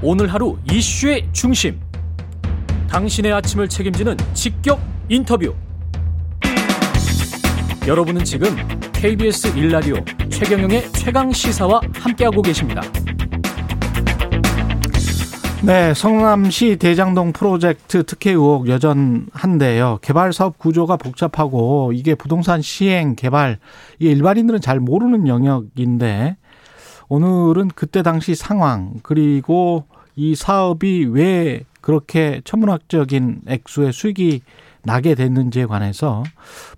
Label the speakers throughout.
Speaker 1: 오늘 하루 이슈의 중심. 당신의 아침을 책임지는 직격 인터뷰. 여러분은 지금 KBS 일라디오 최경영의 최강 시사와 함께하고 계십니다.
Speaker 2: 네, 성남시 대장동 프로젝트 특혜 의혹 여전한데요. 개발 사업 구조가 복잡하고 이게 부동산 시행 개발 이게 일반인들은 잘 모르는 영역인데 오늘은 그때 당시 상황 그리고 이 사업이 왜 그렇게 천문학적인 액수의 수익이 나게 됐는지에 관해서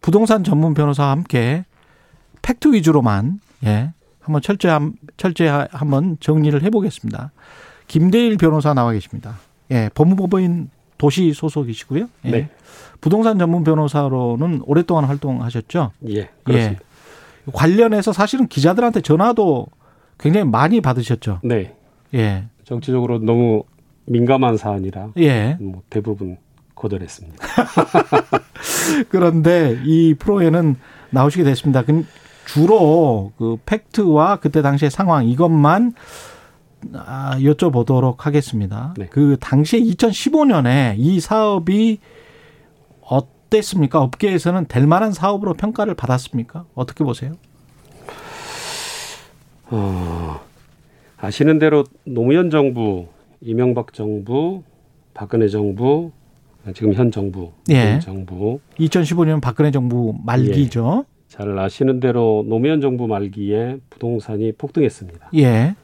Speaker 2: 부동산 전문 변호사와 함께 팩트 위주로만 예 한번 철저히 철저히 한번 정리를 해보겠습니다. 김대일 변호사 나와 계십니다. 예 법무법인 도시 소속이시고요. 예. 네. 부동산 전문 변호사로는 오랫동안 활동하셨죠.
Speaker 3: 예. 그렇습니다.
Speaker 2: 예. 관련해서 사실은 기자들한테 전화도 굉장히 많이 받으셨죠.
Speaker 3: 네. 예. 정치적으로 너무 민감한 사안이라 예. 뭐 대부분 거절했습니다.
Speaker 2: 그런데 이 프로에는 나오시게 됐습니다. 주로 그 팩트와 그때 당시의 상황 이것만 아, 여쭤보도록 하겠습니다. 네. 그 당시에 2015년에 이 사업이 어땠습니까? 업계에서는 될 만한 사업으로 평가를 받았습니까? 어떻게 보세요?
Speaker 3: 어, 아시는 대로 노무현 정부, 이명박 정부, 박근혜 정부, 지금 현 정부,
Speaker 2: 예. 정부. 2015년 박근혜 정부 말기죠.
Speaker 3: 예. 잘 아시는 대로 노무현 정부 말기에 부동산이 폭등했습니다.
Speaker 2: 예.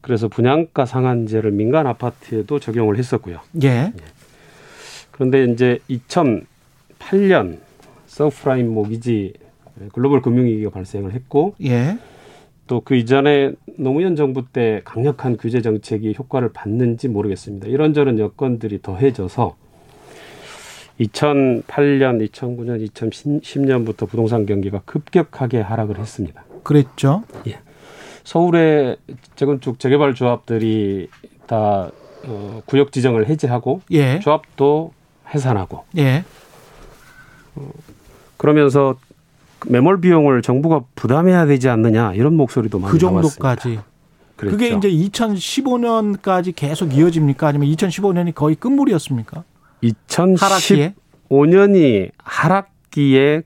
Speaker 3: 그래서 분양가 상한제를 민간 아파트에도 적용을 했었고요.
Speaker 2: 예. 예.
Speaker 3: 그런데 이제 2008년 서브프라임 모기지 글로벌 금융위기가 발생을 했고
Speaker 2: 예.
Speaker 3: 또 그 이전에 노무현 정부 때 강력한 규제 정책이 효과를 봤는지 모르겠습니다. 이런저런 여건들이 더해져서 2008년, 2009년, 2010년부터 부동산 경기가 급격하게 하락을 했습니다.
Speaker 2: 그랬죠.
Speaker 3: 예. 서울의 재건축 재개발 조합들이 다 어, 구역 지정을 해제하고
Speaker 2: 예.
Speaker 3: 조합도 해산하고
Speaker 2: 예.
Speaker 3: 어, 그러면서 매몰 비용을 정부가 부담해야 되지 않느냐 이런 목소리도 많이
Speaker 2: 그 정도까지. 그랬죠. 그게 이제 2015년까지 계속 이어집니까? 아니면 2015년이 거의 끝물이었습니까?
Speaker 3: 2015년이 하락기에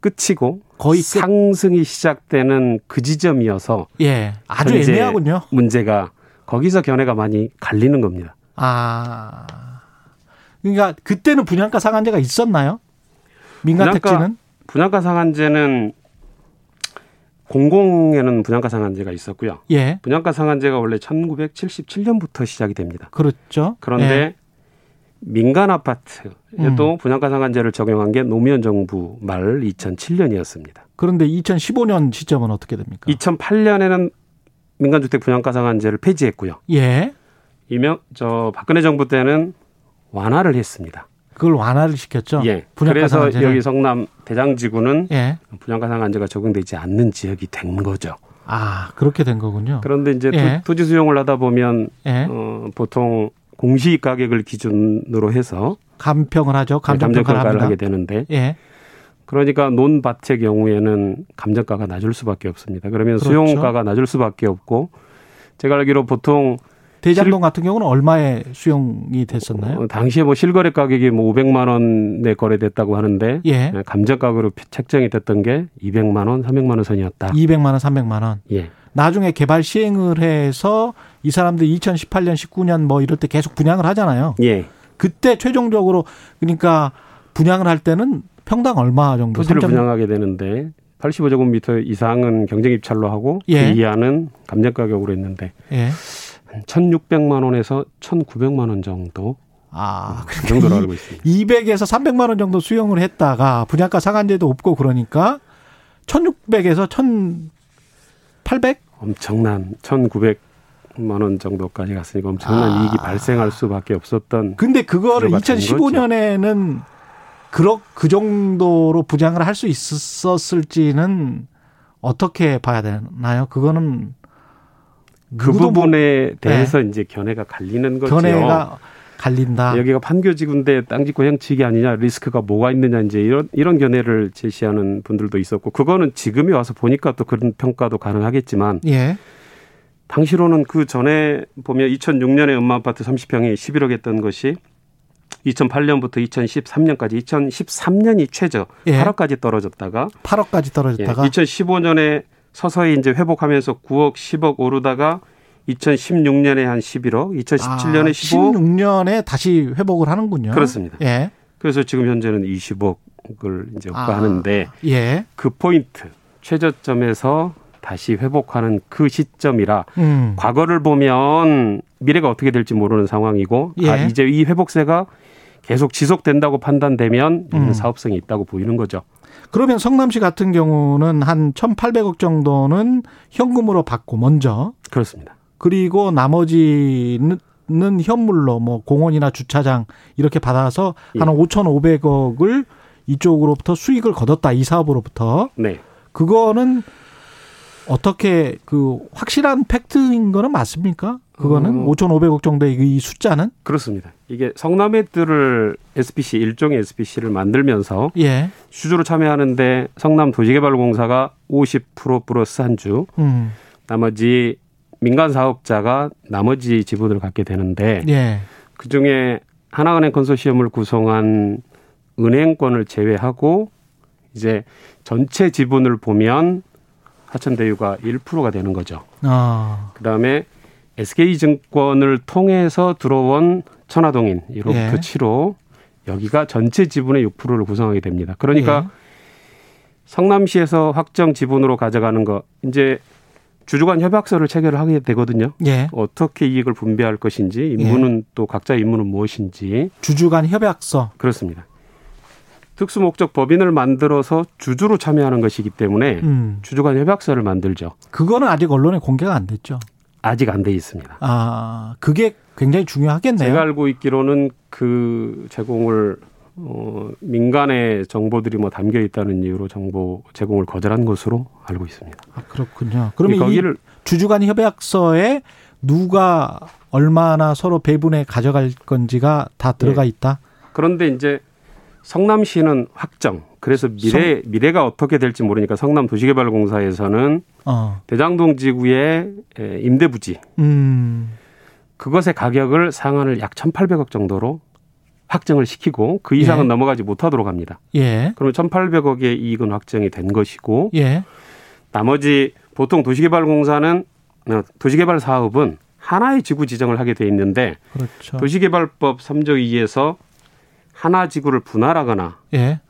Speaker 3: 끝이고 거의 끝. 상승이 시작되는 그 지점이어서
Speaker 2: 예 아주 애매하군요.
Speaker 3: 문제가 거기서 견해가 많이 갈리는 겁니다.
Speaker 2: 아 그러니까 그때는 분양가 상한제가 있었나요? 민간 분양가, 택지는
Speaker 3: 분양가 상한제는 공공에는 분양가 상한제가 있었고요.
Speaker 2: 예.
Speaker 3: 분양가 상한제가 원래 1977년부터 시작이 됩니다.
Speaker 2: 그렇죠.
Speaker 3: 그런데 예. 민간 아파트에도 음. 분양가 상한제를 적용한 게 노무현 정부 말 2007년이었습니다.
Speaker 2: 그런데 2015년 시점은 어떻게 됩니까?
Speaker 3: 2008년에는 민간주택 분양가 상한제를 폐지했고요.
Speaker 2: 예.
Speaker 3: 이명 저 박근혜 정부 때는 완화를 했습니다.
Speaker 2: 그걸 완화를 시켰죠.
Speaker 3: 예. 그래서. 여기 성남 대장지구는 예. 분양가 상한제가 적용되지 않는 지역이 된 거죠.
Speaker 2: 아 그렇게 된 거군요.
Speaker 3: 그런데 이제 예. 토지 수용을 하다 보면 예. 어, 보통 공시 가격을 기준으로 해서
Speaker 2: 감평을 하죠.
Speaker 3: 감정평가를 하게 되는데 예. 그러니까 논밭의 경우에는 감정가가 낮을 수밖에 없습니다. 그러면 그렇죠. 수용가가 낮을 수밖에 없고 제가 알기로 보통
Speaker 2: 대장동 같은 경우는 얼마에 수용이 됐었나요?
Speaker 3: 어, 당시에 뭐 실거래 가격이 뭐 500만 원에 거래됐다고 하는데 예. 감정가격으로 책정이 됐던 게 200만 원, 300만 원 선이었다.
Speaker 2: 200만 원, 300만 원.
Speaker 3: 예.
Speaker 2: 나중에 개발 시행을 해서 이 사람들이 2018년, 19년 뭐 이럴 때 계속 분양을 하잖아요.
Speaker 3: 예.
Speaker 2: 그때 최종적으로 그러니까 분양을 할 때는 평당 얼마 정도?
Speaker 3: 토지를 3. 분양하게 되는데 85제곱미터 이상은 경쟁 입찰로 하고 예. 그 이하는 감정 가격으로 했는데
Speaker 2: 예.
Speaker 3: 1,600만 원에서 1,900만 원 정도
Speaker 2: 아,
Speaker 3: 그 정도로 알고 있습니다.
Speaker 2: 200에서 300만 원 정도 수용을 했다가 분양가 상한제도 없고 그러니까 1,600에서 1,800
Speaker 3: 엄청난 1,900만 원 정도까지 갔으니까 엄청난 아. 이익이 발생할 수밖에 없었던.
Speaker 2: 근데 그거를 2015년에는 그렇 그 정도로 부장을 할 수 있었을지는 어떻게 봐야 되나요? 그거는
Speaker 3: 그 부분에 뭐, 대해서 네. 이제 견해가 갈리는 거죠.
Speaker 2: 견해가 갈린다.
Speaker 3: 여기가 판교지구인데 땅 짓고 형치기 아니냐 리스크가 뭐가 있느냐 이제 이런 이런 견해를 제시하는 분들도 있었고 그거는 지금에 와서 보니까 또 그런 평가도 가능하겠지만
Speaker 2: 예.
Speaker 3: 당시로는 그 전에 보면 2006년에 음마 아파트 30평이 11억 했던 것이 2008년부터 2013년까지 2013년이 최저 예. 8억까지 떨어졌다가
Speaker 2: 8억까지 떨어졌다가
Speaker 3: 예. 2015년에 서서히 이제 회복하면서 9억, 10억 오르다가 2016년에 한 11억, 2017년에 아, 15억.
Speaker 2: 16년에 다시 회복을 하는군요.
Speaker 3: 그렇습니다. 예. 그래서 지금 현재는 20억을 이제 억가하는데 아, 예. 그 포인트 최저점에서 다시 회복하는 그 시점이라 음. 과거를 보면 미래가 어떻게 될지 모르는 상황이고 예. 아, 이제 이 회복세가 계속 지속된다고 판단되면 음. 사업성이 있다고 보이는 거죠.
Speaker 2: 그러면 성남시 같은 경우는 한 1,800억 정도는 현금으로 받고 먼저
Speaker 3: 그렇습니다.
Speaker 2: 그리고 나머지는 현물로 뭐 공원이나 주차장 이렇게 받아서 예. 한 5,500억을 이쪽으로부터 수익을 거뒀다 이 사업으로부터. 네. 그거는 어떻게 그 확실한 팩트인 거는 맞습니까? 그거는 어. 5,500억 정도의 이 숫자는?
Speaker 3: 그렇습니다. 이게 성남의들을 SPC 일종의 SPC를 만들면서 예. 주주로 참여하는데 성남 도시개발공사가 50% 플러스 한 주, 음. 나머지 민간 사업자가 나머지 지분을 갖게 되는데 예. 그 중에 하나은행 컨소시엄을 구성한 은행권을 제외하고 이제 전체 지분을 보면 하천대유가 1%가 되는 거죠. 아. 그다음에 SK증권을 통해서 들어온 천화동인 1호부터 예. 7호 여기가 전체 지분의 6%를 구성하게 됩니다. 그러니까 예. 성남시에서 확정 지분으로 가져가는 거 이제 주주간 협약서를 체결을 하게 되거든요. 예. 어떻게 이익을 분배할 것인지 임무는 예. 또 각자 임무는 무엇인지
Speaker 2: 주주간 협약서
Speaker 3: 그렇습니다. 특수목적 법인을 만들어서 주주로 참여하는 것이기 때문에 음. 주주간 협약서를 만들죠.
Speaker 2: 그거는 아직 언론에 공개가 안 됐죠.
Speaker 3: 아직 안 돼 있습니다.
Speaker 2: 아, 그게 굉장히 중요하겠네요.
Speaker 3: 제가 알고 있기로는 그 제공을 어, 민간의 정보들이 뭐 담겨 있다는 이유로 정보 제공을 거절한 것으로 알고 있습니다.
Speaker 2: 아, 그렇군요. 그러면 거기를 주주간 협약서에 누가 얼마나 서로 배분해 가져갈 건지가 다 들어가 네. 있다.
Speaker 3: 그런데 이제 성남시는 확정. 그래서 미래 성... 미래가 어떻게 될지 모르니까 성남 도시개발공사에서는 어. 대장동 지구의 임대 부지 음. 그것의 가격을 상한을 약 1,800억 정도로 확정을 시키고 그 이상은 예. 넘어가지 못하도록 합니다. 예. 그러면 1,800억의 이익은 확정이 된 것이고 예. 나머지 보통 도시개발공사는 어, 도시개발 사업은 하나의 지구 지정을 하게 돼 있는데 그렇죠. 도시개발법 3조 2에서 하나 지구를 분할하거나 예.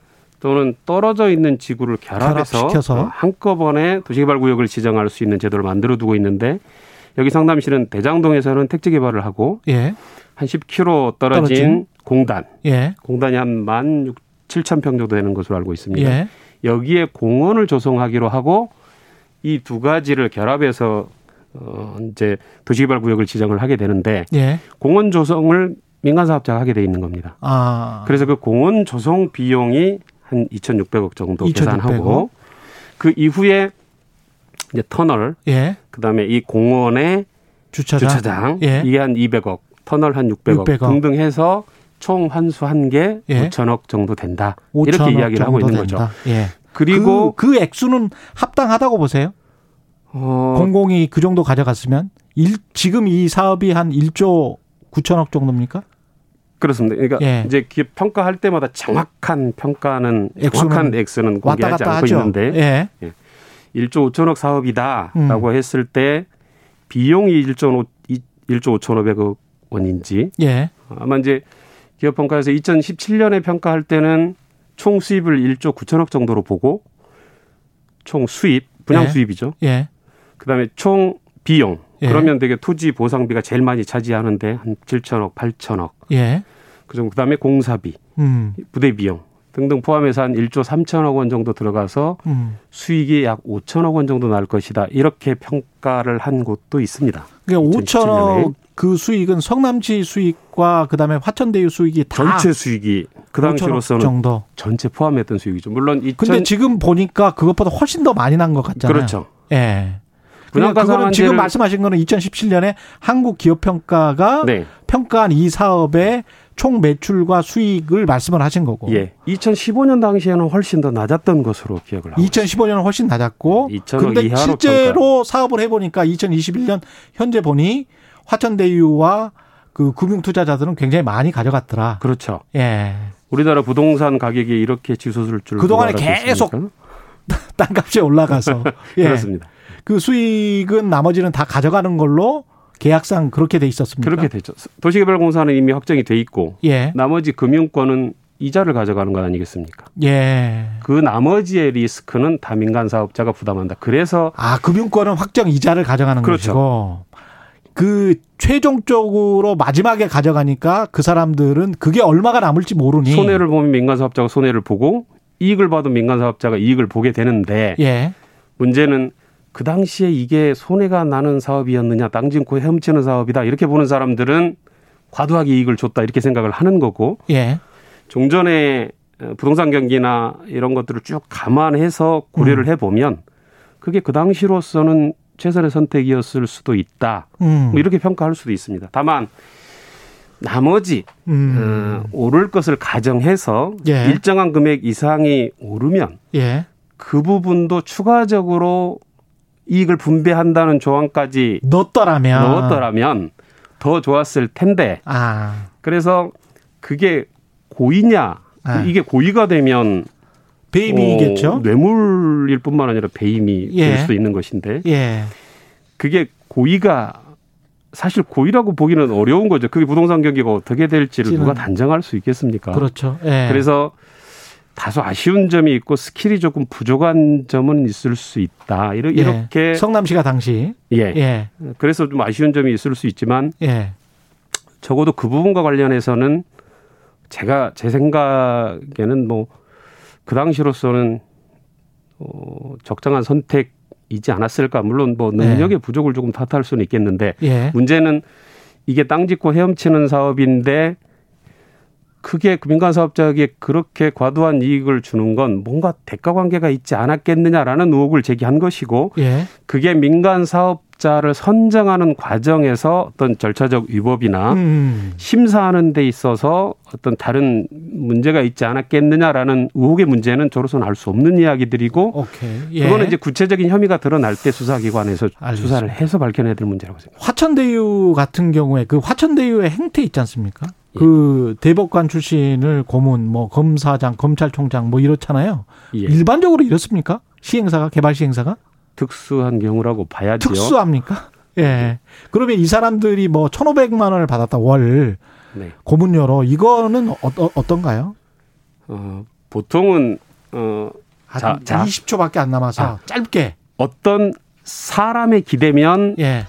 Speaker 3: 또는 떨어져 있는 지구를 결합해서 결합시켜서. 한꺼번에 도시개발 구역을 지정할 수 있는 제도를 만들어 두고 있는데 여기 성남시는 대장동에서는 택지 개발을 하고 예. 한 10km 떨어진, 떨어진? 공단, 예. 공단이 한만 6, 7천 평 정도 되는 것으로 알고 있습니다. 예. 여기에 공원을 조성하기로 하고 이 두 가지를 결합해서 어 이제 도시개발 구역을 지정을 하게 되는데 예. 공원 조성을 민간 사업자가 하게 돼 있는 겁니다. 아. 그래서 그 공원 조성 비용이 한 2,600억 정도 2,600억? 계산하고 그 이후에 이제 터널, 예. 그다음에 이 공원의 주차장, 주차장 예. 이게 한 200억, 터널 한 600억, 600억. 등등 해서 총 환수 한개 5천억 예. 정도 된다. 이렇게 이야기를 하고 있는 된다. 거죠. 예.
Speaker 2: 그리고 그, 그 액수는 합당하다고 보세요? 어. 공공이 그 정도 가져갔으면 일, 지금 이 사업이 한 1조 9천억 정도입니까?
Speaker 3: 그렇습니다. 그러니까 예. 이제 기업 평가할 때마다 정확한 평가는 정확한 액수는 공개하지 않고 하죠. 있는데 예. 예. 1조 5천억 사업이다라고 음. 했을 때 비용이 1조 1조 5천오백억 원인지 예. 아마 이제 기업 평가에서 2017년에 평가할 때는 총 수입을 1조 9천억 정도로 보고 총 수입 분양 예. 수입이죠. 예. 그다음에 총 비용 예. 그러면 되게 토지 보상비가 제일 많이 차지하는데 한 7천억, 8천억. 예. 그 정도 그다음에 공사비, 음. 부대 비용 등등 포함해서 한 1조 3천억 원 정도 들어가서 음. 수익이 약 5천억 원 정도 날 것이다. 이렇게 평가를 한 곳도 있습니다.
Speaker 2: 그러니까 5천억 그 수익은 성남시 수익과 그다음에 화천대유 수익이 다
Speaker 3: 전체 수익이 그 당시로서는 정도 전체 포함했던 수익이죠. 물론
Speaker 2: 2000 근데 지금 보니까 그것보다 훨씬 더 많이 난 것 같잖아요.
Speaker 3: 그렇죠.
Speaker 2: 예. 분양가 그거는 지금 말씀하신 거는 2017년에 한국 기업 평가가 네. 평가한 이 사업의 총 매출과 수익을 말씀을 하신 거고.
Speaker 3: 예. 2015년 당시에는 훨씬 더 낮았던 것으로 기억을 하고
Speaker 2: 2015년은 훨씬 낮았고. 근데 실제로 평가. 사업을 해 보니까 2021년 현재 보니 화천대유와 그 금융 투자자들은 굉장히 많이 가져갔더라.
Speaker 3: 그렇죠. 예. 우리나라 부동산 가격이 이렇게 치솟을 줄
Speaker 2: 그동안에 계속 땅값이 올라가서
Speaker 3: 예. 그렇습니다.
Speaker 2: 그 수익은 나머지는 다 가져가는 걸로 계약상 그렇게 돼 있었습니다.
Speaker 3: 그렇게 됐죠. 도시개발공사는 이미 확정이 돼 있고 예. 나머지 금융권은 이자를 가져가는 것 아니겠습니까? 예. 그 나머지의 리스크는 다 민간 사업자가 부담한다. 그래서
Speaker 2: 아 금융권은 확정 이자를 가져가는 그렇죠. 것이고 그 최종적으로 마지막에 가져가니까 그 사람들은 그게 얼마가 남을지 모르니
Speaker 3: 손해를 보면 민간 사업자가 손해를 보고 이익을 봐도 민간 사업자가 이익을 보게 되는데 예. 문제는 그 당시에 이게 손해가 나는 사업이었느냐 땅 짓고 헤엄치는 사업이다 이렇게 보는 사람들은 과도하게 이익을 줬다 이렇게 생각을 하는 거고 예. 종전에 부동산 경기나 이런 것들을 쭉 감안해서 고려를 음. 해보면 그게 그 당시로서는 최선의 선택이었을 수도 있다. 음. 뭐 이렇게 평가할 수도 있습니다. 다만 나머지 음. 어, 오를 것을 가정해서 예. 일정한 금액 이상이 오르면 예. 그 부분도 추가적으로 이익을 분배한다는 조항까지
Speaker 2: 넣었더라면
Speaker 3: 넣었더라면 더 좋았을 텐데. 아. 그래서 그게 고의냐? 아. 이게 고의가 되면
Speaker 2: 배임이겠죠. 어,
Speaker 3: 뇌물일 뿐만 아니라 배임이 예. 될 수도 있는 것인데. 예. 그게 고의가 사실 고의라고 보기는 어려운 거죠. 그게 부동산 경기가 어떻게 될지를 누가 단정할 수 있겠습니까?
Speaker 2: 그렇죠. 예.
Speaker 3: 그래서 다소 아쉬운 점이 있고 skill이 조금 부족한 점은 있을 수 있다. 이렇게
Speaker 2: 예. 성남시가 당시
Speaker 3: 예. 예. 그래서 좀 아쉬운 점이 있을 수 있지만 예. 적어도 그 부분과 관련해서는 제가 제 생각에는 뭐 그 당시로서는 어 적정한 선택 이지 않았을까. 물론 뭐 능력의 예. 부족을 조금 탓할 수는 있겠는데 예. 문제는 이게 땅 짓고 헤엄치는 사업인데 크게 민간 사업자에게 그렇게 과도한 이익을 주는 건 뭔가 대가 관계가 있지 않았겠느냐라는 의혹을 제기한 것이고 예. 그게 민간 사업 자를 선정하는 과정에서 어떤 절차적 위법이나 음. 심사하는 데 있어서 어떤 다른 문제가 있지 않았겠느냐라는 의혹의 문제는 저로서는 알 수 없는 이야기들이고 예. 그거는 이제 구체적인 혐의가 드러날 때 수사기관에서 알겠습니다. 수사를 해서 밝혀내야 될 문제라고 생각합니다.
Speaker 2: 화천대유 같은 경우에 그 화천대유의 행태 있지 않습니까? 그 대법관 출신을 고문, 뭐 검사장, 검찰총장 뭐 이렇잖아요. 예. 일반적으로 이렇습니까? 시행사가 개발 시행사가?
Speaker 3: 특수한 경우라고 봐야죠.
Speaker 2: 특수합니까? 예. 그러면 이 사람들이 뭐 1,500만 원을 받았다 월 네. 고문료로 이거는 어, 어 떤가요
Speaker 3: 어, 보통은
Speaker 2: 어 자, 자 20초밖에 안 남아서 아, 짧게
Speaker 3: 어떤 사람에 기대면 예.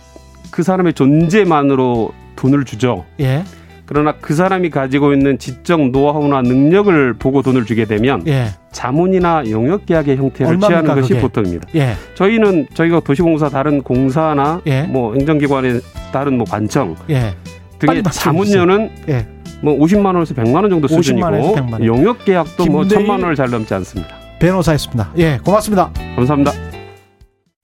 Speaker 3: 그 사람의 존재만으로 돈을 주죠. 예. 그러나 그 사람이 가지고 있는 지적 노하우나 능력을 보고 돈을 주게 되면 예. 자문이나 용역 계약의 형태를 취하는 것이 그게? 보통입니다. 예. 저희는 저희가 도시공사 다른 공사나 예. 뭐 행정기관의 다른 뭐 관청 예. 등의 자문료는 예. 뭐 50만 원에서 100만 원 정도 수준이고 용역 계약도 뭐 1000만 원을 잘 넘지 않습니다.
Speaker 2: 변호사였습니다. 예, 고맙습니다.
Speaker 3: 감사합니다.